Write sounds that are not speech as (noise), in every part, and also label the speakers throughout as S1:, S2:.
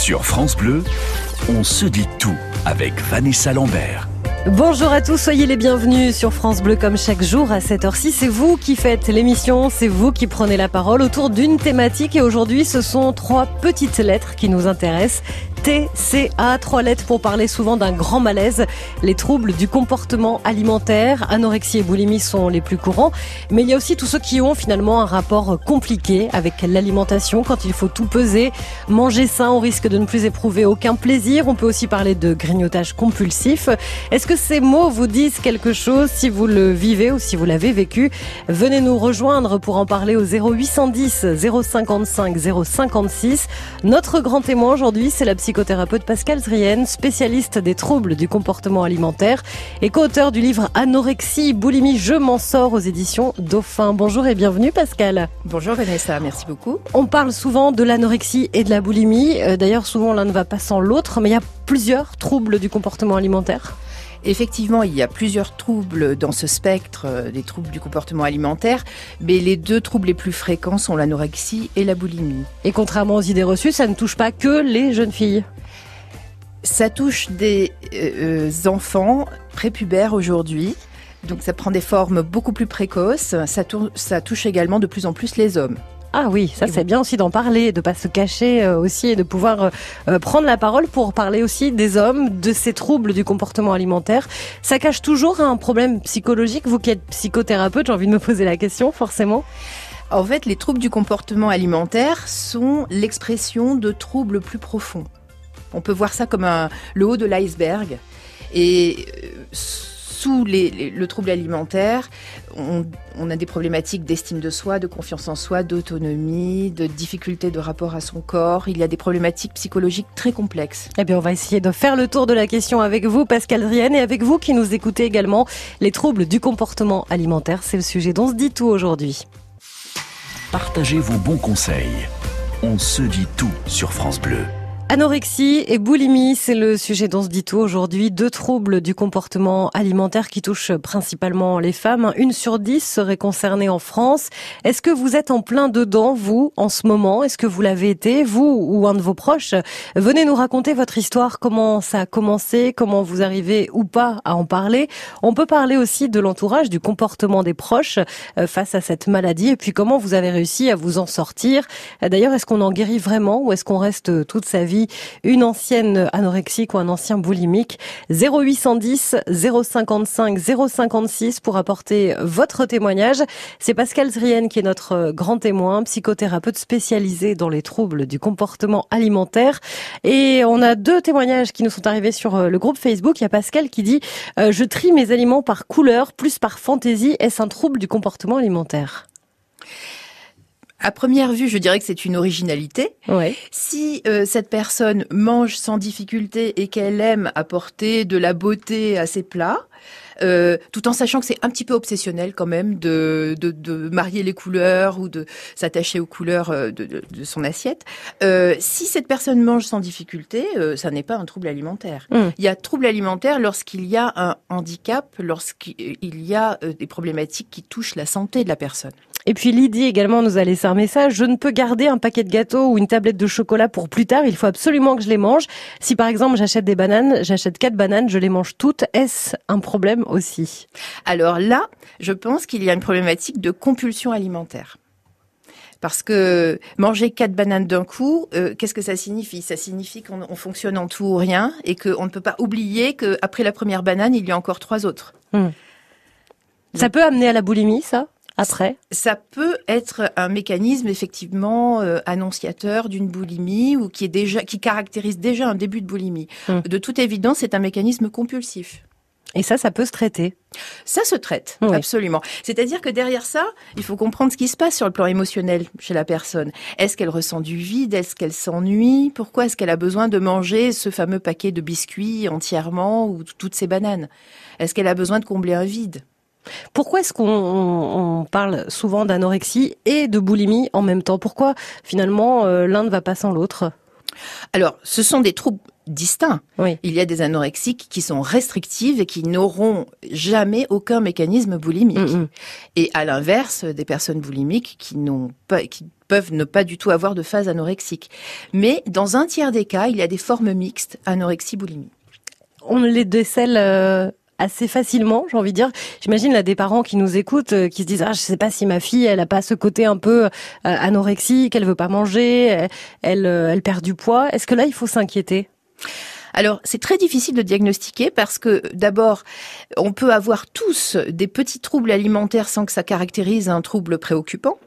S1: Sur France Bleu, on se dit tout avec Vanessa Lambert.
S2: Bonjour à tous, soyez les bienvenus sur France Bleu comme chaque jour à cette heure-ci. C'est vous qui faites l'émission, c'est vous qui prenez la parole autour d'une thématique et aujourd'hui ce sont trois petites lettres qui nous intéressent. TCA, trois lettres pour parler souvent d'un grand malaise, les troubles du comportement alimentaire. Anorexie et boulimie sont les plus courants, mais il y a aussi tous ceux qui ont finalement un rapport compliqué avec l'alimentation quand il faut tout peser. Manger sain, on risque de ne plus éprouver aucun plaisir. On peut aussi parler de grignotage compulsif. Est-ce que ces mots vous disent quelque chose si vous le vivez ou si vous l'avez vécu? Venez nous rejoindre pour en parler au 0810 055 056. Notre grand témoin aujourd'hui, c'est la psychologue psychothérapeute Pascal Zrien, spécialiste des troubles du comportement alimentaire et co-auteur du livre Anorexie, boulimie, je m'en sors aux éditions Dauphin. Bonjour et bienvenue Pascal.
S3: Bonjour Vanessa, merci beaucoup.
S2: On parle souvent de l'anorexie et de la boulimie. Euh, d'ailleurs, souvent l'un ne va pas sans l'autre, mais il y a plusieurs troubles du comportement alimentaire.
S3: Effectivement, il y a plusieurs troubles dans ce spectre euh, des troubles du comportement alimentaire, mais les deux troubles les plus fréquents sont l'anorexie et la boulimie.
S2: Et contrairement aux idées reçues, ça ne touche pas que les jeunes filles
S3: Ça touche des euh, euh, enfants prépubères aujourd'hui. Donc ça prend des formes beaucoup plus précoces. Ça, ça touche également de plus en plus les hommes.
S2: Ah oui, ça c'est bien aussi d'en parler, de pas se cacher euh, aussi et de pouvoir euh, euh, prendre la parole pour parler aussi des hommes, de ces troubles du comportement alimentaire. Ça cache toujours un problème psychologique. Vous qui êtes psychothérapeute, j'ai envie de me poser la question forcément.
S3: En fait, les troubles du comportement alimentaire sont l'expression de troubles plus profonds. On peut voir ça comme un, le haut de l'iceberg. Et sous le trouble alimentaire, on, a des problématiques d'estime de soi, de confiance en soi, d'autonomie, de difficulté de rapport à son corps. Il y a des problématiques psychologiques très complexes.
S2: Eh bien, on va essayer de faire le tour de la question avec vous, Pascal Drienne, et avec vous qui nous écoutez également. Les troubles du comportement alimentaire, c'est le sujet dont on se dit tout aujourd'hui.
S1: Partagez vos bons conseils. On se dit tout sur France Bleu.
S2: Anorexie et boulimie, c'est le sujet dont se dit tout aujourd'hui. Deux troubles du comportement alimentaire qui touchent principalement les femmes. Une sur dix serait concernée en France. Est-ce que vous êtes en plein dedans, vous, en ce moment? Est-ce que vous l'avez été, vous ou un de vos proches? Venez nous raconter votre histoire, comment ça a commencé, comment vous arrivez ou pas à en parler. On peut parler aussi de l'entourage, du comportement des proches euh, face à cette maladie et puis comment vous avez réussi à vous en sortir. D'ailleurs, est-ce qu'on en guérit vraiment ou est-ce qu'on reste toute sa vie une ancienne anorexique ou un ancien boulimique. 0810 055 056 pour apporter votre témoignage. C'est Pascal Zrien qui est notre grand témoin, psychothérapeute spécialisé dans les troubles du comportement alimentaire. Et on a deux témoignages qui nous sont arrivés sur euh, le groupe Facebook. Il y a Pascal qui dit euh, Je trie mes aliments par couleur plus par fantaisie. Est-ce un trouble du comportement alimentaire?
S3: À première vue, je dirais que c'est une originalité.
S2: Ouais.
S3: Si euh, cette personne mange sans difficulté et qu'elle aime apporter de la beauté à ses plats, euh, tout en sachant que c'est un petit peu obsessionnel quand même de, de, de marier les couleurs ou de s'attacher aux couleurs euh, de, de, de son assiette. Euh, si cette personne mange sans difficulté, euh, ça n'est pas un trouble alimentaire.
S2: Mm.
S3: Il y a trouble alimentaire lorsqu'il y a un handicap, lorsqu'il y a des problématiques qui touchent la santé de la personne.
S2: Et puis Lydie également nous a laissé un message. Je ne peux garder un paquet de gâteaux ou une tablette de chocolat pour plus tard. Il faut absolument que je les mange. Si par exemple j'achète des bananes, j'achète quatre bananes, je les mange toutes. Est-ce un problème aussi?
S3: Alors là, je pense qu'il y a une problématique de compulsion alimentaire. Parce que manger quatre bananes d'un coup, euh, qu'est-ce que ça signifie? Ça signifie qu'on on fonctionne en tout ou rien et qu'on ne peut pas oublier qu'après la première banane, il y a encore trois autres.
S2: Hmm. Ça peut amener à la boulimie, ça? Après
S3: Ça peut être un mécanisme effectivement euh, annonciateur d'une boulimie ou qui est déjà qui caractérise déjà un début de boulimie.
S2: Hmm.
S3: De toute évidence, c'est un mécanisme compulsif.
S2: Et ça, ça peut se traiter.
S3: Ça se traite,
S2: Oui.
S3: absolument. C'est-à-dire que derrière ça, il faut comprendre ce qui se passe sur le plan émotionnel chez la personne. Est-ce qu'elle ressent du vide? Est-ce qu'elle s'ennuie? Pourquoi est-ce qu'elle a besoin de manger ce fameux paquet de biscuits entièrement ou toutes ces bananes? Est-ce qu'elle a besoin de combler un vide?
S2: Pourquoi est-ce qu'on on- on parle souvent d'anorexie et de boulimie en même temps? Pourquoi finalement euh, l'un ne va pas sans l'autre?
S3: Alors, ce sont des troubles distincts.
S2: Oui.
S3: Il y a des anorexiques qui sont restrictives et qui n'auront jamais aucun mécanisme boulimique. Et à l'inverse, des personnes boulimiques qui n'ont pas, qui peuvent ne pas du tout avoir de phase anorexique. Mais dans un tiers des cas, il y a des formes mixtes anorexie-boulimie.
S2: On les décèle euh, assez facilement, j'ai envie de dire. J'imagine là des parents qui nous écoutent, euh, qui se disent ah je sais pas si ma fille elle a pas ce côté un peu euh, anorexique, elle veut pas manger, elle euh, elle perd du poids. Est-ce que là il faut s'inquiéter?
S3: Alors, c'est très difficile de diagnostiquer parce que d'abord, on peut avoir tous des petits troubles alimentaires sans que ça caractérise un trouble préoccupant.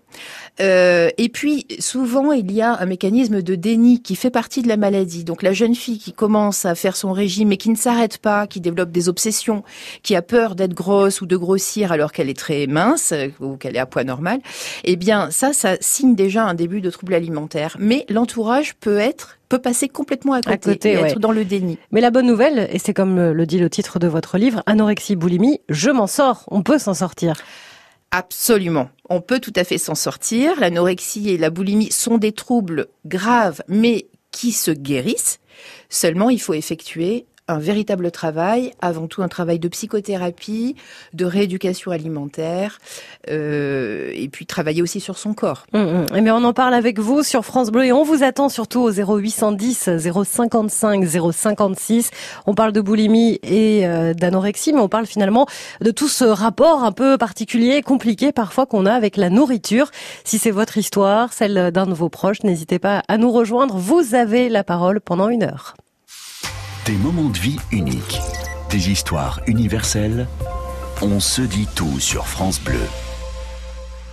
S3: Euh, et puis, souvent, il y a un mécanisme de déni qui fait partie de la maladie. Donc, la jeune fille qui commence à faire son régime et qui ne s'arrête pas, qui développe des obsessions, qui a peur d'être grosse ou de grossir alors qu'elle est très mince euh, ou qu'elle est à poids normal, eh bien, ça, ça signe déjà un début de trouble alimentaire. Mais l'entourage peut être peut passer complètement à côté,
S2: côté,
S3: et
S2: ouais.
S3: être dans le déni.
S2: Mais la bonne nouvelle, et c'est comme le dit le titre de votre livre, anorexie boulimie, je m'en sors, on peut s'en sortir.
S3: Absolument. On peut tout à fait s'en sortir. L'anorexie et la boulimie sont des troubles graves, mais qui se guérissent. Seulement, il faut effectuer un véritable travail, avant tout un travail de psychothérapie, de rééducation alimentaire, euh, et puis travailler aussi sur son corps.
S2: Hum, hum. Eh on en parle avec vous sur France Bleu et on vous attend surtout au 0810 055 056. On parle de boulimie et euh, d'anorexie, mais on parle finalement de tout ce rapport un peu particulier, compliqué parfois qu'on a avec la nourriture. Si c'est votre histoire, celle d'un de vos proches, n'hésitez pas à nous rejoindre. Vous avez la parole pendant une heure.
S1: Des moments de vie uniques, des histoires universelles. On se dit tout sur France Bleu.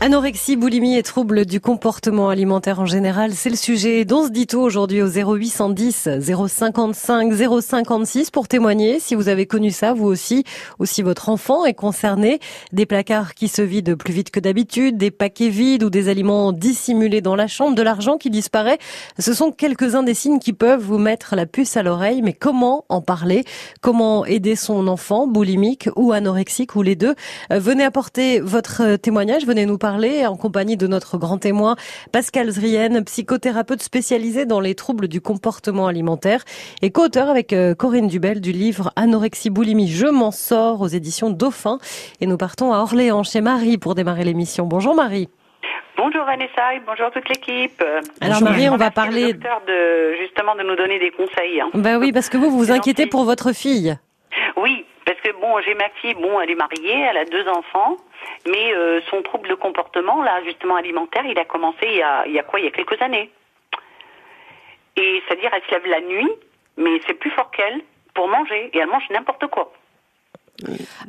S2: Anorexie, boulimie et troubles du comportement alimentaire en général, c'est le sujet dont se dit tout aujourd'hui au 0810 055 056 pour témoigner si vous avez connu ça, vous aussi, ou si votre enfant est concerné. Des placards qui se vident plus vite que d'habitude, des paquets vides ou des aliments dissimulés dans la chambre, de l'argent qui disparaît. Ce sont quelques-uns des signes qui peuvent vous mettre la puce à l'oreille. Mais comment en parler? Comment aider son enfant, boulimique ou anorexique ou les deux? Euh, Venez apporter votre témoignage, venez nous parler en compagnie de notre grand témoin Pascal Zrienne, psychothérapeute spécialisé dans les troubles du comportement alimentaire et co-auteur avec euh, Corinne Dubel du livre Anorexie boulimie, je m'en sors aux éditions Dauphin. Et nous partons à Orléans chez Marie pour démarrer l'émission. Bonjour Marie.
S4: Bonjour Vanessa et bonjour toute l'équipe.
S2: Alors Marie, on va parler.
S4: de justement de nous donner des conseils. hein.
S2: Bah oui, parce que vous vous, vous inquiétez
S4: gentil.
S2: pour votre fille.
S4: Oui, parce que bon, j'ai ma fille, bon, elle est mariée, elle a deux enfants, mais euh, son trouble de comportement, là, justement alimentaire, il a commencé il y a, il y a quoi? Il y a quelques années. Et c'est-à-dire, elle se lève la nuit, mais c'est plus fort qu'elle pour manger, et elle mange n'importe quoi.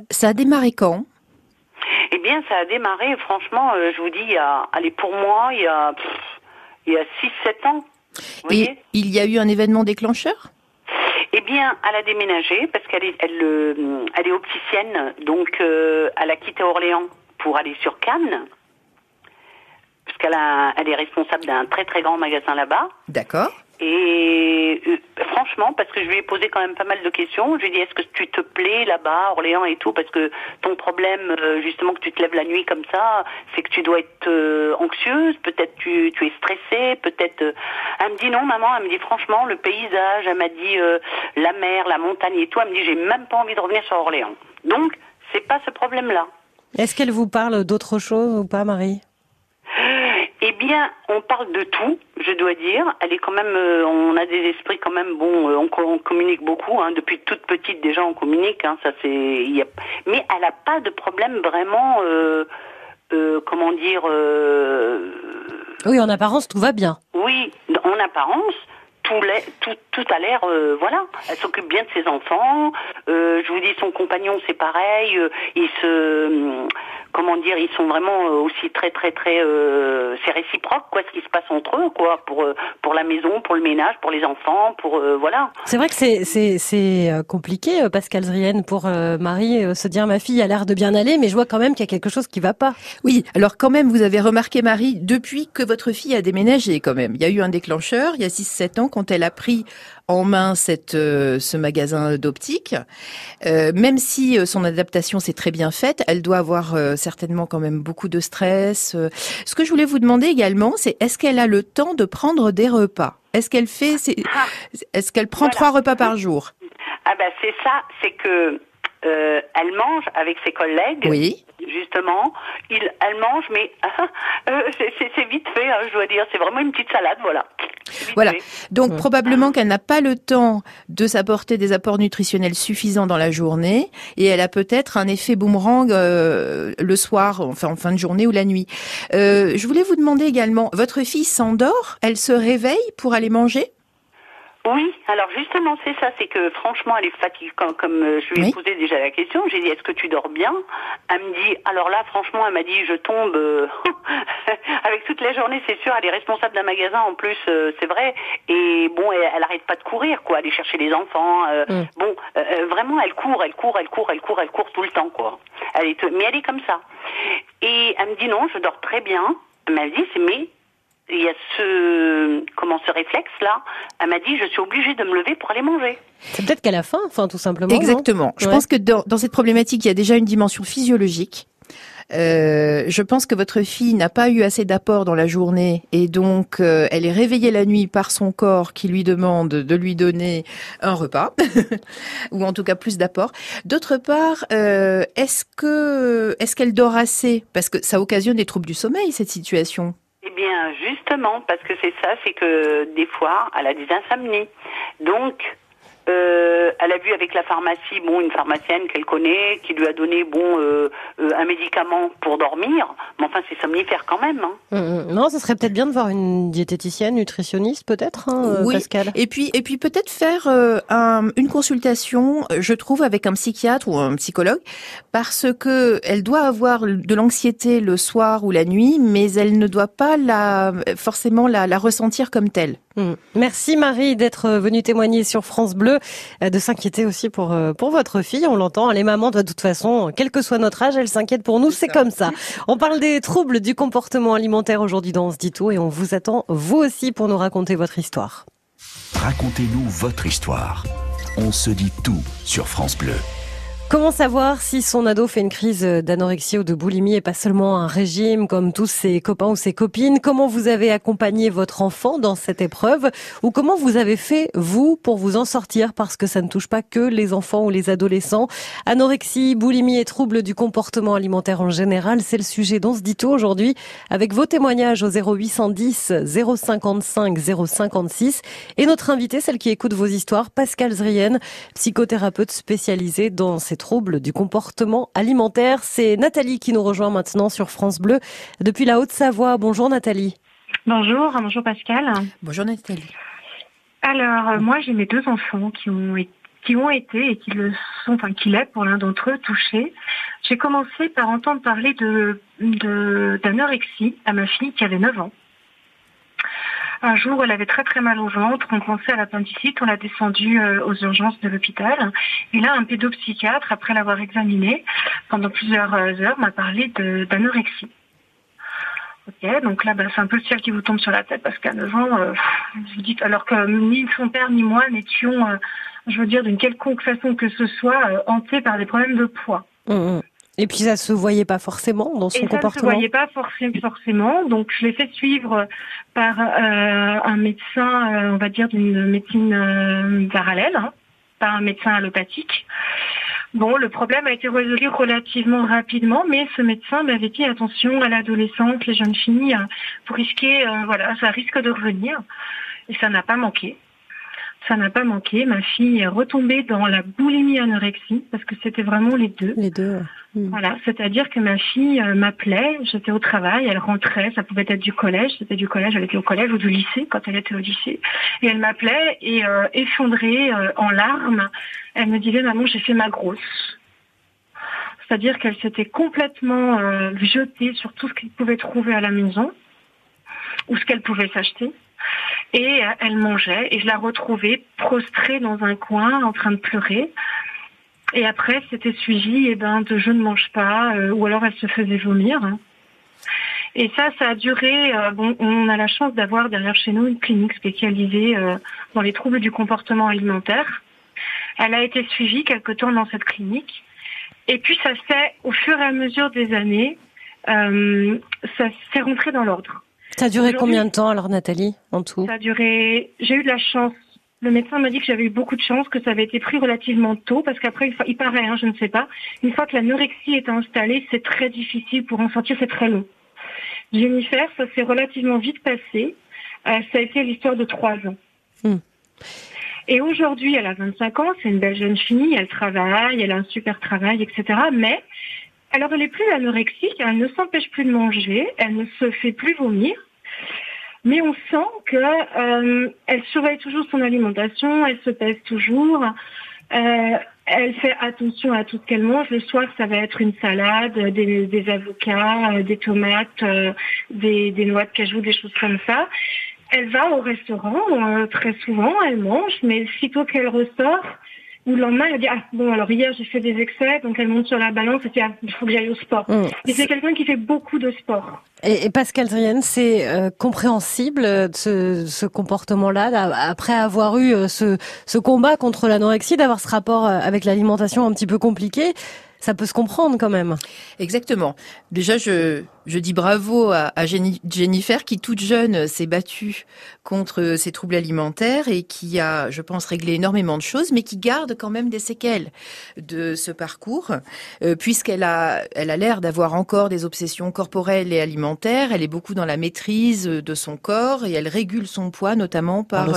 S3: Ça a démarré quand?
S4: Eh bien, ça a démarré, franchement, euh, je vous dis, il y a, allez, pour moi, il y a, pff, il y a 6-7 ans. Vous voyez
S3: Et il y a eu un événement déclencheur?
S4: Eh bien, elle a déménagé parce qu'elle est, elle, euh, elle est opticienne, donc euh, elle a quitté Orléans pour aller sur Cannes, parce qu'elle a, elle est responsable d'un très très grand magasin là-bas.
S3: D'accord.
S4: Et euh, franchement, parce que je lui ai posé quand même pas mal de questions, je lui ai dit est-ce que tu te plais là-bas, Orléans et tout, parce que ton problème, euh, justement, que tu te lèves la nuit comme ça, c'est que tu dois être euh, anxieuse, peut-être tu, es stressée, peut-être. euh, Elle me dit non, maman, elle me dit franchement, le paysage, elle m'a dit euh, la mer, la montagne et tout, elle me dit j'ai même pas envie de revenir sur Orléans. Donc, c'est pas ce problème-là.
S2: Est-ce qu'elle vous parle d'autre chose ou pas, Marie?
S4: Bien, on parle de tout, je dois dire. Elle est quand même, euh, on a des esprits quand même. Bon, euh, on, co- on communique beaucoup. Hein, depuis toute petite déjà, on communique. Hein, ça c'est. il Y a, mais elle n'a pas de problème vraiment. Euh, comment dire
S2: Oui, en apparence, tout va bien.
S4: Oui, en apparence. Tout, tout, tout a l'air, euh, voilà. Elle s'occupe bien de ses enfants. Euh, je vous dis, son compagnon, c'est pareil. Euh, ils se, comment dire, ils sont vraiment aussi très, très, très, euh, c'est réciproque, quoi, ce qui se passe entre eux, quoi, pour pour la maison, pour le ménage, pour les enfants, pour euh, voilà.
S2: C'est vrai que c'est c'est c'est compliqué, Pascal Zrienne, pour euh, Marie euh, se dire ma fille a l'air de bien aller, mais je vois quand même qu'il y a quelque chose qui va pas.
S3: Oui, alors quand même, vous avez remarqué, Marie, depuis que votre fille a déménagé, quand même. Il y a eu un déclencheur, il y a 6-7 ans, quand elle a pris en main cette, euh, ce magasin d'optique. Euh, même si euh, son adaptation s'est très bien faite, elle doit avoir certainement quand même beaucoup de stress. Ce que je voulais vous demander également, c'est est-ce qu'elle a le temps de prendre des repas? Est-ce qu'elle fait, est-ce qu'elle prend trois repas par jour?
S4: Ah ben c'est ça, c'est que euh, elle mange avec ses collègues.
S3: Oui.
S4: Justement, il, elle mange, mais (laughs) euh, c'est vite fait, hein, je dois dire. C'est vraiment une petite salade, voilà.
S3: Voilà. Donc probablement qu'elle n'a pas le temps de s'apporter des apports nutritionnels suffisants dans la journée, et elle a peut-être un effet boomerang euh, le soir, enfin en fin de journée ou la nuit. je voulais vous demander également, votre fille s'endort? Elle se réveille pour aller manger?
S4: Oui, alors justement c'est ça, c'est que franchement elle est fatiguée. Comme, euh, je lui ai posé déjà la question, j'ai dit est-ce que tu dors bien? Elle me dit alors là franchement elle m'a dit je tombe euh, (laughs) avec toute la journée c'est sûr elle est responsable d'un magasin en plus euh, c'est vrai et bon elle, elle, arrête pas de courir quoi aller chercher les enfants mm. bon vraiment elle court elle court elle court elle court elle court tout le temps quoi elle est mais elle est comme ça et elle me dit non je dors très bien elle m'a dit c'est mais il y a ce comment ce réflexe là. Elle m'a dit je suis obligée de me lever pour aller manger.
S2: C'est peut-être qu'elle a faim, enfin tout simplement.
S3: Exactement. Je pense que dans, dans cette problématique, il y a déjà une dimension physiologique. Euh, je pense que votre fille n'a pas eu assez d'apport dans la journée et donc euh, elle est réveillée la nuit par son corps qui lui demande de lui donner un repas (laughs) ou en tout cas plus d'apport. D'autre part, euh, est-ce que est-ce qu'elle dort assez? Parce que ça occasionne des troubles du sommeil cette situation
S4: eh bien, justement, parce que c'est ça, c'est que des fois, elle a des insomnies. Donc, euh, elle a vu avec la pharmacie, bon, une pharmacienne qu'elle connaît, qui lui a donné, bon, euh, euh, un médicament pour dormir. Mais enfin, c'est somnifère quand même. Hein.
S2: Hum, hum. non, ce serait peut-être bien de voir une diététicienne, nutritionniste, peut-être, hein, oui. Pascal.
S3: Et puis, et puis peut-être faire un, une consultation, je trouve, avec un psychiatre ou un psychologue, parce que elle doit avoir de l'anxiété le soir ou la nuit, mais elle ne doit pas la forcément la, la ressentir comme telle.
S2: Hum. Merci Marie d'être venue témoigner sur France Bleu. Euh, de s'inquiéter aussi pour euh, pour votre fille. On l'entend, les mamans de toute façon, quel que soit notre âge, elles s'inquiètent pour nous. C'est comme ça. On parle des troubles du comportement alimentaire aujourd'hui dans On se dit tout et on vous attend vous aussi pour nous raconter votre histoire.
S1: Racontez-nous votre histoire. On se dit tout sur France Bleu.
S2: Comment savoir si son ado fait une crise d'anorexie ou de boulimie et pas seulement un régime comme tous ses copains ou ses copines? Comment vous avez accompagné votre enfant dans cette épreuve? Ou comment vous avez fait, vous, pour vous en sortir? Parce que ça ne touche pas que les enfants ou les adolescents. Anorexie, boulimie et troubles du comportement alimentaire en général, c'est le sujet dont se dit tout aujourd'hui avec vos témoignages au 0810 055 056. Et notre invitée, celle qui écoute vos histoires, Pascal Zrien, psychothérapeute spécialisée dans ces troubles du comportement alimentaire. C'est Nathalie qui nous rejoint maintenant sur France Bleu depuis la Haute-Savoie. Bonjour Nathalie.
S5: Bonjour, bonjour Pascal.
S3: Bonjour Nathalie.
S5: Alors, euh, moi j'ai mes deux enfants qui ont qui ont été et qui le sont, enfin qui l'est pour l'un d'entre eux, touchés. J'ai commencé par entendre parler de d'anorexie à ma fille qui avait 9 ans. Un jour, elle avait très très mal au ventre, on pensait à l'appendicite, on l'a descendue euh, aux urgences de l'hôpital. Et là, un pédopsychiatre, après l'avoir examinée pendant plusieurs euh, heures, m'a parlé d'anorexie. Ok, donc là, bah, c'est un peu le ciel qui vous tombe sur la tête parce qu'à 9 ans, euh, vous dites, alors que ni son père ni moi n'étions, je veux dire, d'une quelconque façon que ce soit, hantés par des problèmes de poids.
S2: Mmh, mmh. Et puis ça se voyait pas forcément dans son comportement. Ça
S5: se voyait pas forcément. Donc je l'ai fait suivre par euh, un médecin, euh, on va dire d'une médecine euh, parallèle, hein, pas un médecin allopathique. Bon, le problème a été résolu relativement rapidement, mais ce médecin m'avait dit attention à l'adolescente, les jeunes filles, pour risquer, voilà, ça risque de revenir. Et ça n'a pas manqué ça n'a pas manqué. Ma fille est retombée dans la boulimie anorexie parce que c'était vraiment les deux.
S2: Les deux.
S5: Hmm. Voilà, c'est-à-dire que ma fille euh, m'appelait, j'étais au travail, elle rentrait, ça pouvait être du collège, c'était du collège, elle était au collège ou du lycée quand elle était au lycée, et elle m'appelait et euh, effondrée euh, en larmes, elle me disait maman j'ai fait ma grosse. C'est-à-dire qu'elle s'était complètement jetée sur tout ce qu'elle pouvait trouver à la maison ou ce qu'elle pouvait s'acheter. Et euh, elle mangeait et je la retrouvais prostrée dans un coin en train de pleurer. Et après, c'était suivi eh ben, de je ne mange pas euh, ou alors elle se faisait vomir. Et ça, ça a duré. Euh, bon, on a la chance d'avoir derrière chez nous une clinique spécialisée dans les troubles du comportement alimentaire. Elle a été suivie quelque temps dans cette clinique. Et puis ça s'est, au fur et à mesure des années, ça s'est rentré dans l'ordre.
S2: Ça a duré combien de temps alors Nathalie en tout?
S5: Ça a duré. J'ai eu de la chance. Le médecin m'a dit que j'avais eu beaucoup de chance, que ça avait été pris relativement tôt, parce qu'après, il paraît, hein, je ne sais pas, une fois que l'anorexie est installée, c'est très difficile pour en sortir, c'est très long. Jennifer, ça s'est relativement vite passé. Euh, ça a été l'histoire de trois ans. Hmm. Et aujourd'hui, elle a 25 ans, c'est une belle jeune fille, elle travaille, elle a un super travail, etc. Mais alors, elle n'est plus anorexique, elle ne s'empêche plus de manger, elle ne se fait plus vomir. Mais on sent qu'elle euh, elle surveille toujours son alimentation, elle se pèse toujours. Euh, elle fait attention à tout ce qu'elle mange. Le soir, ça va être une salade, des, des avocats, euh, des tomates, euh, des, des, noix de cajou, des choses comme ça. Elle va au restaurant très souvent, elle mange, mais sitôt qu'elle ressort, ou le lendemain, elle dit ah bon alors hier j'ai fait des excès, donc elle monte sur la balance et dit ah il faut que j'aille au sport. Mm. Et c'est quelqu'un qui fait beaucoup de sport.
S2: Et, Pascal Drienne, c'est euh, compréhensible euh, ce, ce comportement-là après avoir eu euh, ce, ce combat contre l'anorexie, d'avoir ce rapport avec l'alimentation un petit peu compliqué ça peut se comprendre quand même.
S3: Exactement. Déjà, je, je dis bravo à, à Jennifer qui, toute jeune, s'est battue contre ces troubles alimentaires et qui a, je pense, réglé énormément de choses, mais qui garde quand même des séquelles de ce parcours, euh, puisqu'elle a, elle a l'air d'avoir encore des obsessions corporelles et alimentaires. Elle est beaucoup dans la maîtrise de son corps et elle régule son poids, notamment par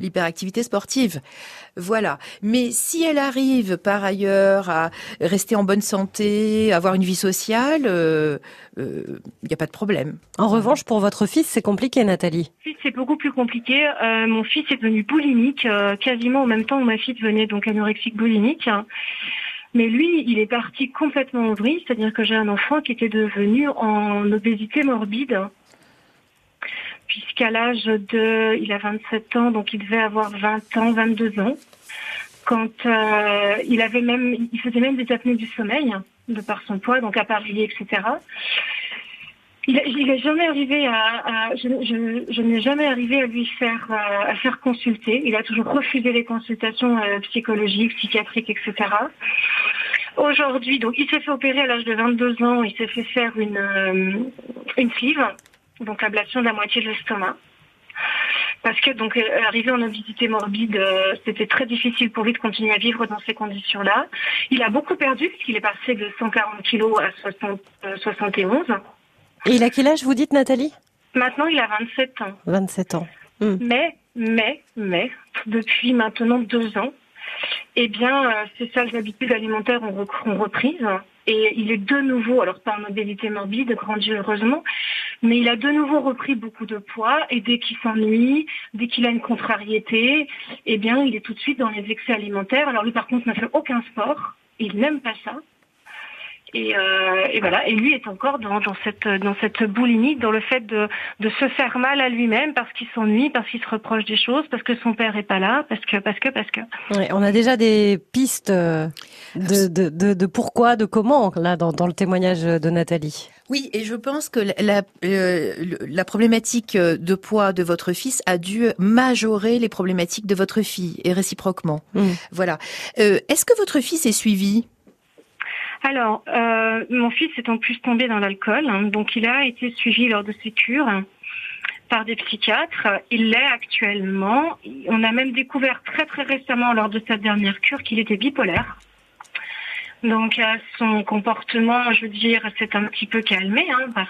S3: l'hyperactivité sportive. Voilà. Mais si elle arrive par ailleurs à rester en bonne santé, avoir une vie sociale, il euh, n'y euh, a pas de problème.
S2: En revanche, pour votre fils, c'est compliqué, Nathalie.
S5: C'est beaucoup plus compliqué. Euh, mon fils est devenu boulimique quasiment en même temps où ma fille devenait donc anorexique boulimique. Mais lui, il est parti complètement en vrille, c'est-à-dire que j'ai un enfant qui était devenu en obésité morbide puisqu'à l'âge de, il a 27 ans, donc il devait avoir 20 ans, 22 ans, quand euh, il avait même, il faisait même des apnées du sommeil de par son poids, donc à Paris, etc. Il, il est jamais arrivé à, je, n'ai jamais arrivé à lui faire euh, à faire consulter. Il a toujours refusé les consultations euh, psychologiques, psychiatriques, etc. Aujourd'hui, donc il s'est fait opérer à l'âge de 22 ans. Il s'est fait faire une une sleeve donc ablation de la moitié de l'estomac. Parce que donc euh, arrivé en obésité morbide, euh, c'était très difficile pour lui de continuer à vivre dans ces conditions-là. Il a beaucoup perdu puisqu'il est passé de 140 kilos à 71. Euh,
S2: Et il a quel âge vous dites Nathalie?
S5: Maintenant il a 27 ans.
S2: 27 ans.
S5: Hmm. Mais, mais, mais, depuis maintenant deux ans, eh bien, euh, ces sales habitudes alimentaires ont, ont reprise. Et il est de nouveau, alors pas en obésité morbide, grandi heureusement, mais il a de nouveau repris beaucoup de poids. Et dès qu'il s'ennuie, dès qu'il a une contrariété, eh bien, il est tout de suite dans les excès alimentaires. Alors lui, par contre, n'a fait aucun sport. Il n'aime pas ça. Et, euh, et, voilà. Et lui est encore dans, dans cette dans cette boulimie, dans le fait de, de se faire mal à lui-même parce qu'il s'ennuie, parce qu'il se reproche des choses, parce que son père est pas là, parce que parce que parce que.
S2: on a déjà des pistes euh, de, de, de, de, pourquoi, de comment là dans, dans le témoignage de Nathalie.
S3: Oui, et je pense que la, euh, la problématique de poids de votre fils a dû majorer les problématiques de votre fille et réciproquement. Mmh. Voilà. Euh, Est-ce que votre fils est suivi?
S5: Alors, euh, mon fils est en plus tombé dans l'alcool, hein, donc il a été suivi lors de ses cures par des psychiatres. Il l'est actuellement. On a même découvert très très récemment lors de sa dernière cure qu'il était bipolaire. Donc son comportement, je veux dire, s'est un petit peu calmé hein, par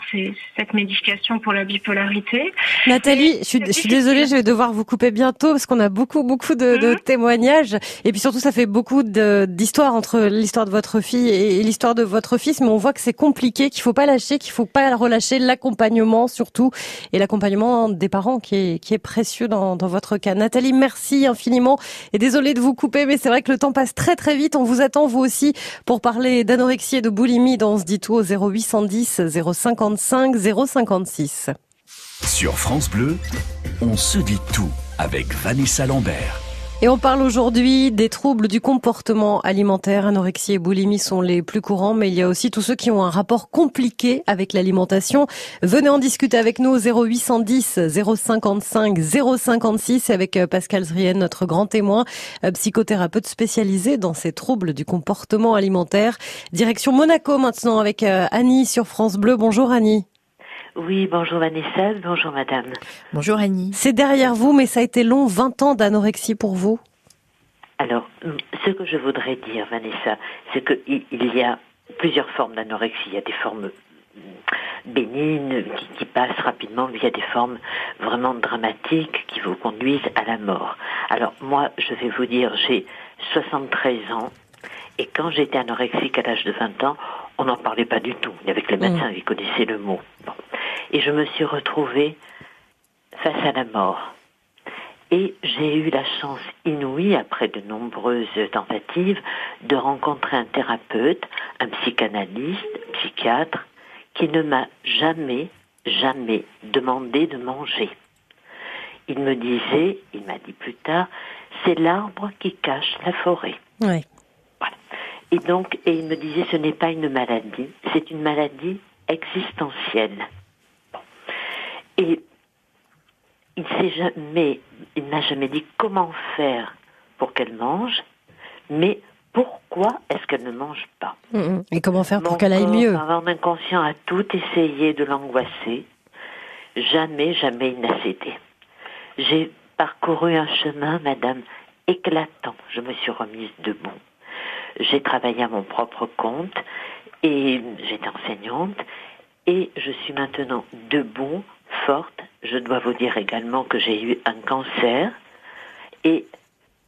S5: cette médication pour la bipolarité.
S2: Nathalie, je suis, désolée, je vais devoir vous couper bientôt parce qu'on a beaucoup beaucoup de, de, mhm. témoignages et puis surtout ça fait beaucoup d'histoires entre l'histoire de votre fille et, l'histoire de votre fils, mais on voit que c'est compliqué, qu'il faut pas lâcher, qu'il faut pas relâcher l'accompagnement surtout et l'accompagnement des parents qui est, qui est précieux dans, dans votre cas. Nathalie, merci infiniment et désolée de vous couper, mais c'est vrai que le temps passe très très vite. On vous attend vous aussi pour parler d'anorexie et de boulimie dans ce dit tout au 0810 055 056.
S1: Sur France Bleu, on se dit tout avec Vanessa Lambert.
S2: Et on parle aujourd'hui des troubles du comportement alimentaire. Anorexie et boulimie sont les plus courants, mais il y a aussi tous ceux qui ont un rapport compliqué avec l'alimentation. Venez en discuter avec nous au 0810 055 056 avec euh, Pascal Zrien, notre grand témoin, euh, psychothérapeute spécialisé dans ces troubles du comportement alimentaire. Direction Monaco maintenant avec euh, Annie sur France Bleu. Bonjour Annie.
S6: Oui, bonjour Vanessa, bonjour madame.
S3: Bonjour Annie.
S2: C'est derrière vous, mais ça a été long, 20 ans d'anorexie pour vous
S6: Alors, ce que je voudrais dire, Vanessa, c'est qu'il y a plusieurs formes d'anorexie. Il y a des formes bénignes qui, qui, passent rapidement, mais il y a des formes vraiment dramatiques qui vous conduisent à la mort. Alors moi, je vais vous dire, j'ai 73 ans, et quand j'étais anorexique à l'âge de 20 ans, on n'en parlait pas du tout. Il y avait que les médecins qui connaissaient le mot. Bon. Et je me suis retrouvée face à la mort. Et j'ai eu la chance inouïe, après de nombreuses tentatives, de rencontrer un thérapeute, un psychanalyste, un psychiatre, qui ne m'a jamais, jamais demandé de manger. Il me disait, il m'a dit plus tard, c'est l'arbre qui cache la forêt.
S2: Oui.
S6: Et donc, et il me disait, ce n'est pas une maladie, c'est une maladie existentielle. Et il s'est jamais, il n'a jamais dit comment faire pour qu'elle mange, mais pourquoi est-ce qu'elle ne mange pas
S2: Et comment faire pour qu'elle aille mieux
S6: Mon inconscient a tout essayé de l'angoisser. Jamais, jamais il n'a cédé. J'ai parcouru un chemin, madame, éclatant. Je me suis remise debout. J'ai travaillé à mon propre compte et j'étais enseignante et je suis maintenant debout, forte. Je dois vous dire également que j'ai eu un cancer et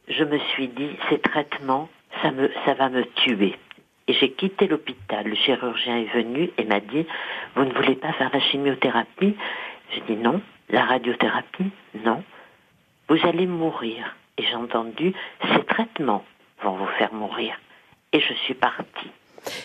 S6: je me suis dit, ces traitements, ça, me, ça va me tuer. Et j'ai quitté l'hôpital. Le chirurgien est venu et m'a dit, vous ne voulez pas faire la chimiothérapie? J'ai dit non. La radiothérapie? Non. Vous allez mourir. Et j'ai entendu, ces traitements vont vous faire mourir. Et je suis partie.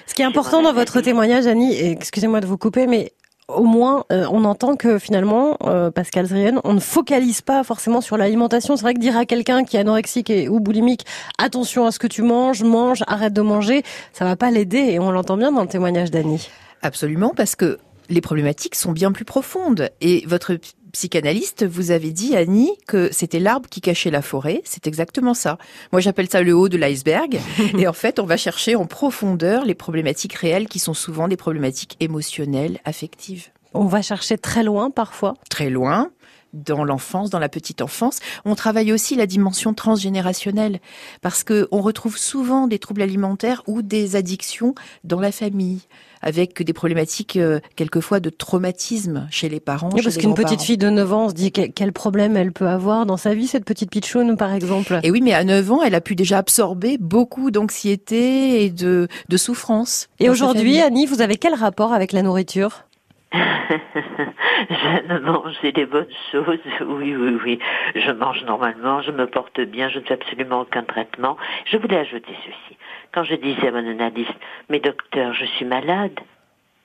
S2: Ce qui est important dans votre témoignage, Annie, excusez-moi de vous couper, mais au moins, euh, on entend que finalement, euh, Pascal Zrien, on ne focalise pas forcément sur l'alimentation. C'est vrai que dire à quelqu'un qui est anorexique et, ou boulimique, attention à ce que tu manges, mange, arrête de manger, ça va pas l'aider. Et on l'entend bien dans le témoignage d'Annie.
S3: Absolument, parce que les problématiques sont bien plus profondes. Et votre psychanalyste vous avez dit, Annie, que c'était l'arbre qui cachait la forêt. C'est exactement ça. Moi, j'appelle ça le haut de l'iceberg. (laughs) et en fait, on va chercher en profondeur les problématiques réelles qui sont souvent des problématiques émotionnelles, affectives.
S2: On va chercher très loin parfois.
S3: Très loin dans l'enfance, dans la petite enfance. On travaille aussi la dimension transgénérationnelle parce que on retrouve souvent des troubles alimentaires ou des addictions dans la famille avec des problématiques euh, quelquefois de traumatisme chez les parents.
S2: Oui, parce qu'une petite fille de 9 ans, on se dit quel problème elle peut avoir dans sa vie, cette petite pitchoune par exemple.
S3: Et oui, mais à 9 ans, elle a pu déjà absorber beaucoup d'anxiété et de, de souffrance.
S2: Et aujourd'hui, Annie, vous avez quel rapport avec la nourriture? (laughs)
S6: je mange des bonnes choses, oui, oui, oui. Je mange normalement, je me porte bien, je ne fais absolument aucun traitement. Je voulais ajouter ceci. Quand je disais à mon analyste, mais docteur, je suis malade?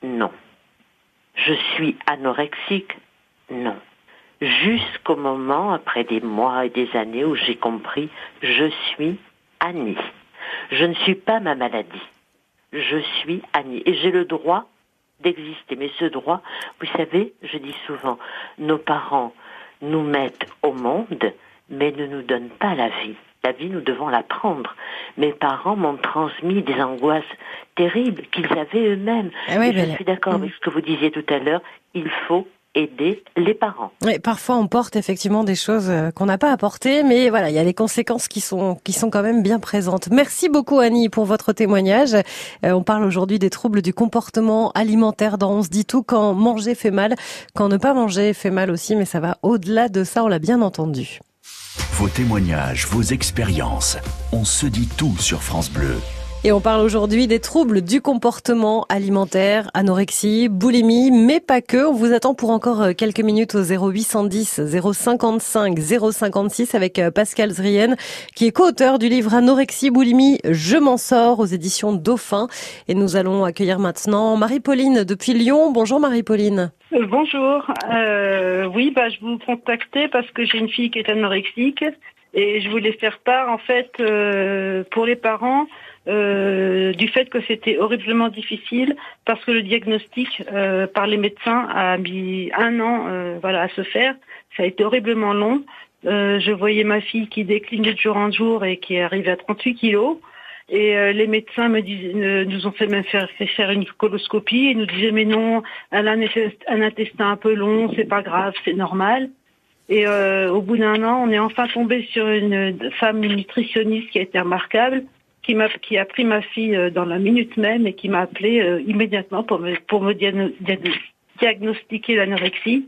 S6: Non. Je suis anorexique? Non. Jusqu'au moment, après des mois et des années, où j'ai compris, je suis Annie. Je ne suis pas ma maladie. Je suis Annie. Et j'ai le droit d'exister. Mais ce droit, vous savez, je dis souvent, nos parents nous mettent au monde, mais ne nous donnent pas la vie. La vie, nous devons la prendre. Mes parents m'ont transmis des angoisses terribles qu'ils avaient eux-mêmes. Ah oui, je suis d'accord avec ce que vous disiez tout à l'heure. Il faut aider les parents.
S2: Oui, parfois on porte effectivement des choses euh, qu'on n'a pas apportées, mais voilà, il y a les conséquences qui sont qui sont quand même bien présentes. Merci beaucoup Annie pour votre témoignage. Euh, on parle aujourd'hui des troubles du comportement alimentaire dans On se dit tout quand manger fait mal, quand ne pas manger fait mal aussi, mais ça va au-delà de ça, on l'a bien entendu.
S1: Vos témoignages, vos expériences, on se dit tout sur France Bleu.
S2: Et on parle aujourd'hui des troubles du comportement alimentaire, anorexie, boulimie, mais pas que. On vous attend pour encore euh, quelques minutes au 0810 055 056 avec euh, Pascal Zrien, qui est co-auteur du livre Anorexie, boulimie, je m'en sors aux éditions Dauphin. Et nous allons accueillir maintenant Marie-Pauline depuis Lyon. Bonjour Marie-Pauline.
S5: Euh, bonjour. Euh, oui, bah, je vous contactais parce que j'ai une fille qui est anorexique et je voulais faire part, en fait, euh, pour les parents, euh, du fait que c'était horriblement difficile parce que le diagnostic euh, par les médecins a mis un an euh, voilà, à se faire. Ça a été horriblement long. je voyais ma fille qui déclinait de jour en jour et qui arrivait à 38 kilos.
S7: Et euh, les médecins me disent, nous ont fait même faire, faire une coloscopie et nous disaient mais non, elle a un, un intestin un peu long, c'est pas grave, c'est normal. Et euh, au bout d'un an, on est enfin tombé sur une femme nutritionniste qui a été remarquable, qui a pris ma fille euh, dans la minute même et qui m'a appelé euh, immédiatement pour me pour me diagnostiquer l'anorexie.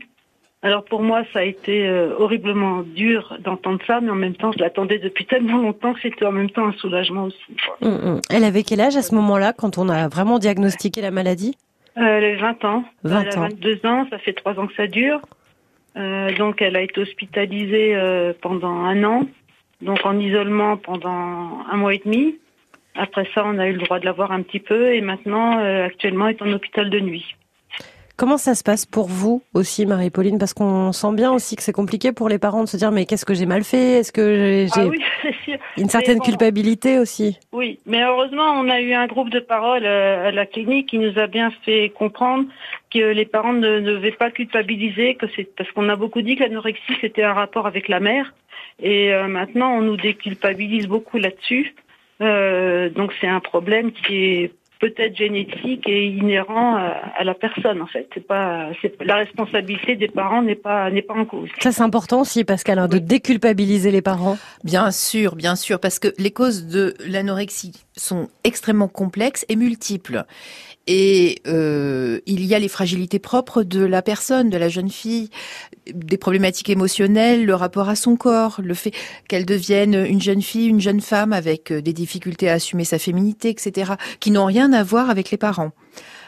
S7: Alors pour moi, ça a été euh, horriblement dur d'entendre ça, mais en même temps, je l'attendais depuis tellement longtemps que c'était en même temps un soulagement aussi.
S2: Hum, hum. Elle avait quel âge à ce moment-là, quand on a vraiment diagnostiqué la maladie?
S7: Euh, Elle avait 20 ans.
S2: 20
S7: elle a
S2: ans.
S7: 22 ans, ça fait 3 ans que ça dure. Euh, donc elle a été hospitalisée euh, pendant un an, donc en isolement pendant un mois et demi. Après ça, on a eu le droit de la voir un petit peu et maintenant, euh, actuellement, elle est en hôpital de nuit.
S2: Comment ça se passe pour vous aussi, Marie-Pauline? Parce qu'on sent bien aussi que c'est compliqué pour les parents de se dire mais qu'est-ce que j'ai mal fait? Est-ce que j'ai
S7: Ah oui, (laughs)
S2: une certaine
S7: bon.
S2: culpabilité aussi?
S7: Oui, mais heureusement, on a eu un groupe de parole euh, à la clinique qui nous a bien fait comprendre que les parents ne ne devaient pas culpabiliser, que c'est parce qu'on a beaucoup dit que l'anorexie c'était un rapport avec la mère, et euh, maintenant on nous déculpabilise beaucoup là-dessus. Euh, donc c'est un problème qui est peut-être génétique et inhérent à, à la personne en fait. C'est pas, la responsabilité des parents n'est pas n'est pas en cause.
S2: Ça c'est important aussi, Pascal, hein, de déculpabiliser les parents.
S3: Bien sûr, bien sûr, parce que les causes de l'anorexie sont extrêmement complexes et multiples. Et euh, il y a les fragilités propres de la personne, de la jeune fille, des problématiques émotionnelles, le rapport à son corps, le fait qu'elle devienne une jeune fille, une jeune femme avec euh, des difficultés à assumer sa féminité, etc., qui n'ont rien à voir avec les parents.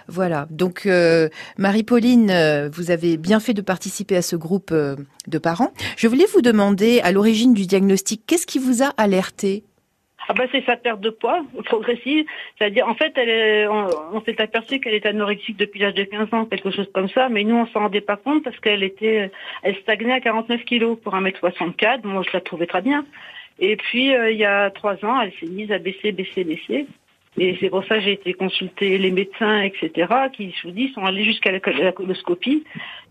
S3: Voilà. Donc, euh, Marie-Pauline, euh, vous avez bien fait de participer à ce groupe euh, de parents. Je voulais vous demander, à l'origine du diagnostic, qu'est-ce qui vous a alerté?
S7: Ah bah c'est sa perte de poids progressive, c'est-à-dire en fait elle est, on, s'est aperçu qu'elle était anorexique depuis l'âge de 15 ans, quelque chose comme ça, mais nous on s'en rendait pas compte parce qu'elle était, elle stagnait à 49 kilos pour 1m64, moi je la trouvais très bien. Et puis euh, il y a trois ans, elle s'est mise à baisser, baisser, baisser. Et c'est pour ça que j'ai été consulter les médecins, etc., qui, je vous dis, sont allés jusqu'à la, la coloscopie.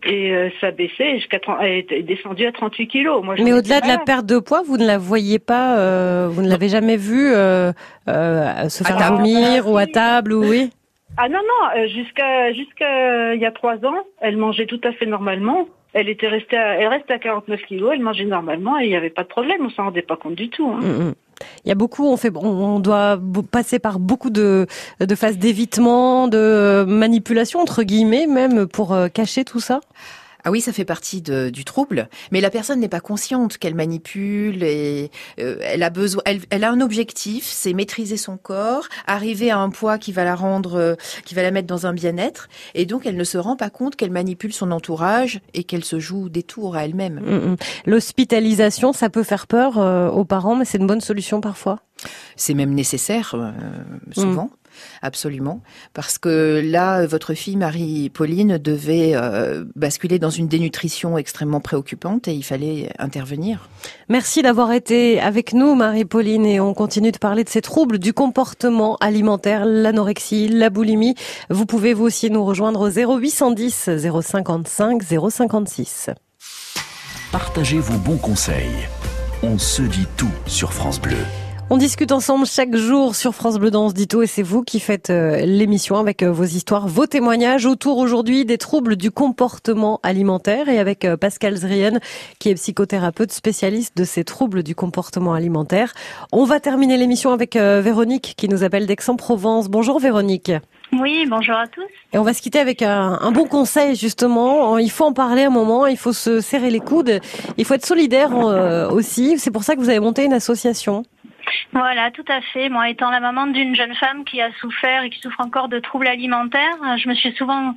S7: Et euh, ça baissait jusqu'à 30 elle est descendue à 38 kilos. Moi, je
S2: Mais au-delà de la perte de poids, vous ne la voyez pas, euh, vous ne l'avez jamais vue euh, euh, se faire vomir ou à table ou oui
S7: Ah non, non, euh, jusqu'à jusqu'à il y a trois ans, elle mangeait tout à fait normalement. Elle était restée à, elle reste à 49 kilos, elle mangeait normalement et il n'y avait pas de problème, on s'en rendait pas compte du tout. Hein.
S2: Mm, mm. Il y a beaucoup, on fait, on- doit passer par beaucoup de, de phases d'évitement, de manipulation entre guillemets, même pour euh, cacher tout ça.
S3: Ah oui, ça fait partie de- du trouble, mais la personne n'est pas consciente qu'elle manipule et euh, elle a besoin, elle, elle a un objectif, c'est maîtriser son corps, arriver à un poids qui va la rendre, euh, qui va la mettre dans un bien-être, et donc elle ne se rend pas compte qu'elle manipule son entourage et qu'elle se joue des tours à elle-même.
S2: Mm, mm. L'hospitalisation, ça peut faire peur euh, aux parents, mais c'est une bonne solution parfois?
S3: C'est même nécessaire euh, souvent. Absolument, parce que là, votre fille Marie-Pauline devait euh, basculer dans une dénutrition extrêmement préoccupante et il fallait intervenir.
S2: Merci d'avoir été avec nous, Marie-Pauline, et on continue de parler de ces troubles du comportement alimentaire, l'anorexie, la boulimie. Vous pouvez vous aussi nous rejoindre au 0810 055 056.
S1: Partagez vos bons conseils. On se dit tout sur France Bleu.
S2: On discute ensemble chaque jour sur France Bleu dans On se dit tout et c'est vous qui faites euh, l'émission avec euh, vos histoires, vos témoignages autour aujourd'hui des troubles du comportement alimentaire et avec euh, Pascal Zrien qui est psychothérapeute spécialiste de ces troubles du comportement alimentaire. On va terminer l'émission avec Véronique qui nous appelle d'Aix-en-Provence. Bonjour Véronique.
S8: Oui, bonjour à tous.
S2: Et on va se quitter avec un, un bon conseil justement. Il faut en parler un moment, il faut se serrer les coudes, il faut être solidaire aussi. C'est pour ça que vous avez monté une association.
S8: Voilà, tout à fait. Moi, étant la maman d'une jeune femme qui a souffert et qui souffre encore de troubles alimentaires, je me suis souvent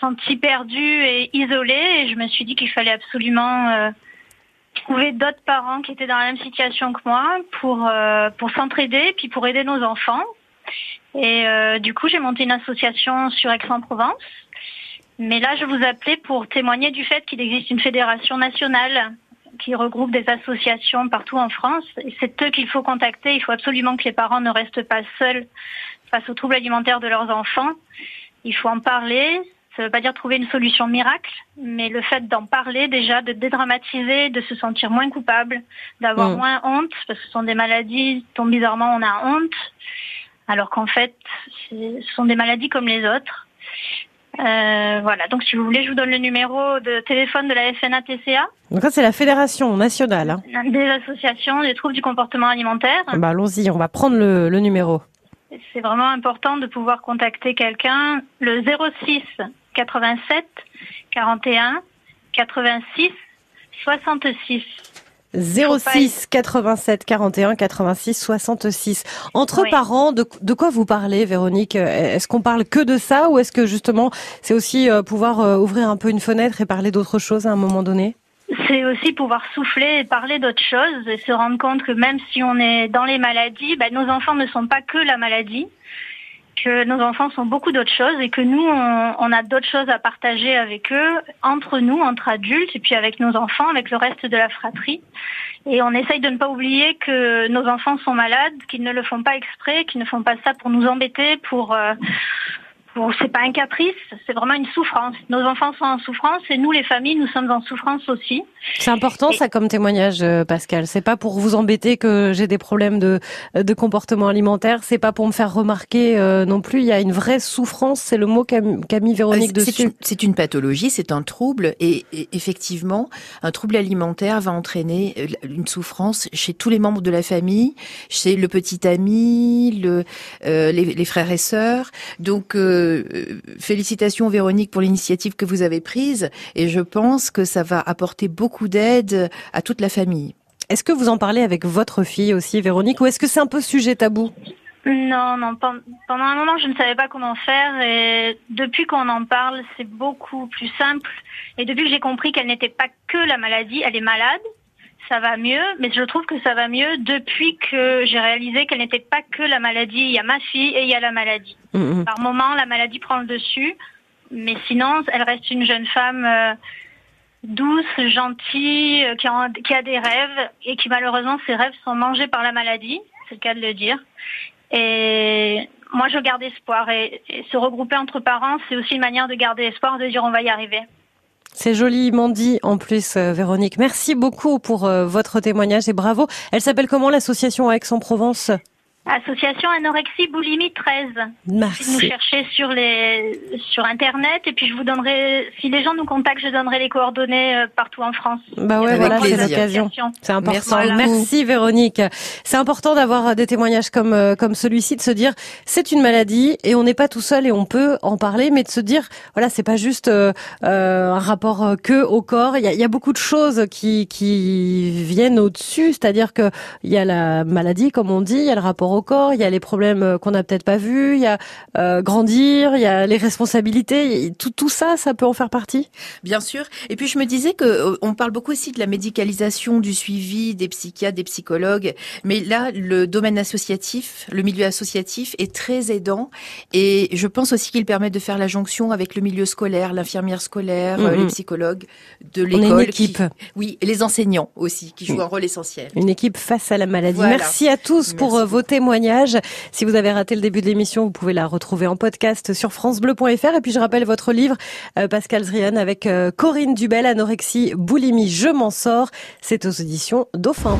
S8: sentie perdue et isolée et je me suis dit qu'il fallait absolument euh, trouver d'autres parents qui étaient dans la même situation que moi pour, euh, pour s'entraider puis pour aider nos enfants. Et euh, du coup, j'ai monté une association sur Aix-en-Provence. Mais là, je vous appelais pour témoigner du fait qu'il existe une fédération nationale qui regroupe des associations partout en France. C'est eux qu'il faut contacter. Il faut absolument que les parents ne restent pas seuls face aux troubles alimentaires de leurs enfants. Il faut en parler. Ça ne veut pas dire trouver une solution miracle, mais le fait d'en parler déjà, de dédramatiser, de se sentir moins coupable, d'avoir mm. moins honte, parce que ce sont des maladies dont bizarrement on a honte, alors qu'en fait, ce sont des maladies comme les autres. Euh, voilà, donc si vous voulez, je vous donne le numéro de téléphone de la FNA-TCA.
S2: Donc ça, c'est la fédération nationale. Hein.
S8: Des associations des troubles du comportement alimentaire.
S2: Bah, Allons-y, on va prendre le, le numéro.
S8: C'est vraiment important de pouvoir contacter quelqu'un. Le 06 87 41 86 66.
S2: 06 87 41 86 66. Entre parents, de, de, quoi vous parlez, Véronique? Est-ce qu'on parle que de ça ou est-ce que justement c'est aussi euh, pouvoir euh, ouvrir un peu une fenêtre et parler d'autre chose à un moment donné?
S8: C'est aussi pouvoir souffler et parler d'autre chose et se rendre compte que même si on est dans les maladies, ben, nos enfants ne sont pas que la maladie que nos enfants sont beaucoup d'autres choses et que nous, on, a d'autres choses à partager avec eux, entre nous, entre adultes, et puis avec nos enfants, avec le reste de la fratrie. Et on essaye de ne pas oublier que nos enfants sont malades, qu'ils ne le font pas exprès, qu'ils ne font pas ça pour nous embêter, pour... Euh, c'est pas un caprice, c'est vraiment une souffrance. Nos enfants sont en souffrance et nous, les familles, nous sommes en souffrance aussi.
S2: C'est important ça comme témoignage, euh, Pascal. C'est pas pour vous embêter que j'ai des problèmes de, de comportement alimentaire. C'est pas pour me faire remarquer euh, non plus. Il y a une vraie souffrance. C'est le mot qu'a mis Véronique
S3: euh,
S2: dessus.
S3: C'est une, pathologie, c'est un trouble et, effectivement, un trouble alimentaire va entraîner une souffrance chez tous les membres de la famille, chez le petit ami, le, les, frères et sœurs. Donc euh, félicitations Véronique pour l'initiative que vous avez prise et je pense que ça va apporter beaucoup d'aide à toute la famille.
S2: Est-ce que vous en parlez avec votre fille aussi, Véronique, ou est-ce que c'est un peu sujet tabou?
S8: Non, non. Pendant un moment, je ne savais pas comment faire et depuis qu'on en parle, c'est beaucoup plus simple. Et depuis que j'ai compris qu'elle n'était pas que la maladie, elle est malade, ça va mieux, mais je trouve que ça va mieux depuis que j'ai réalisé qu'elle n'était pas que la maladie. Il y a ma fille et il y a la maladie. Mm-hmm. Par moment, la maladie prend le dessus, mais sinon, elle reste une jeune femme euh, douce, gentille, euh, qui, a, des rêves et qui malheureusement, ses rêves sont mangés par la maladie. C'est le cas de le dire. Et moi, je garde espoir. et se regrouper entre parents, c'est aussi une manière de garder espoir, de dire on va y arriver.
S2: C'est joliment dit en plus, euh, Véronique. Merci beaucoup pour euh, votre témoignage et bravo. Elle s'appelle comment l'association Aix-en-Provence?
S8: Association Anorexie Boulimie 13.
S2: Merci.
S8: Nous chercher sur les sur internet et puis je vous donnerai si les gens nous contactent, je donnerai les coordonnées euh, partout en France.
S2: Bah ouais, voilà, c'est l'occasion. C'est important. Merci, Véronique. C'est important d'avoir des témoignages comme euh, comme celui-ci de se dire c'est une maladie et on n'est pas tout seul et on peut en parler mais de se dire voilà, c'est pas juste euh, un rapport que au corps, il y a, il y a beaucoup de choses qui qui viennent au-dessus, c'est-à-dire que il y a la maladie comme on dit, il y a le rapport au corps, il y a les problèmes euh, qu'on n'a peut-être pas vus, il y a euh, grandir, il y a les responsabilités, tout, tout ça, ça peut en faire partie?
S3: Bien sûr. Et puis je me disais que euh, on parle beaucoup aussi de la médicalisation, du suivi des psychiatres, des psychologues, mais là, le domaine associatif, le milieu associatif est très aidant et je pense aussi qu'il permet de faire la jonction avec le milieu scolaire, l'infirmière scolaire, mm-hmm. les psychologues de l'école.
S2: Une équipe.
S3: oui, et les enseignants aussi, qui jouent un rôle essentiel.
S2: Une équipe face à la maladie. Merci à tous pour vos Si vous avez raté le début de l'émission, vous pouvez la retrouver en podcast sur francebleu.fr. Et puis je rappelle votre livre, euh, Pascal Zrian, avec euh, Corinne Dubel, Anorexie, Boulimie, Je m'en sors. C'est aux éditions Dauphin.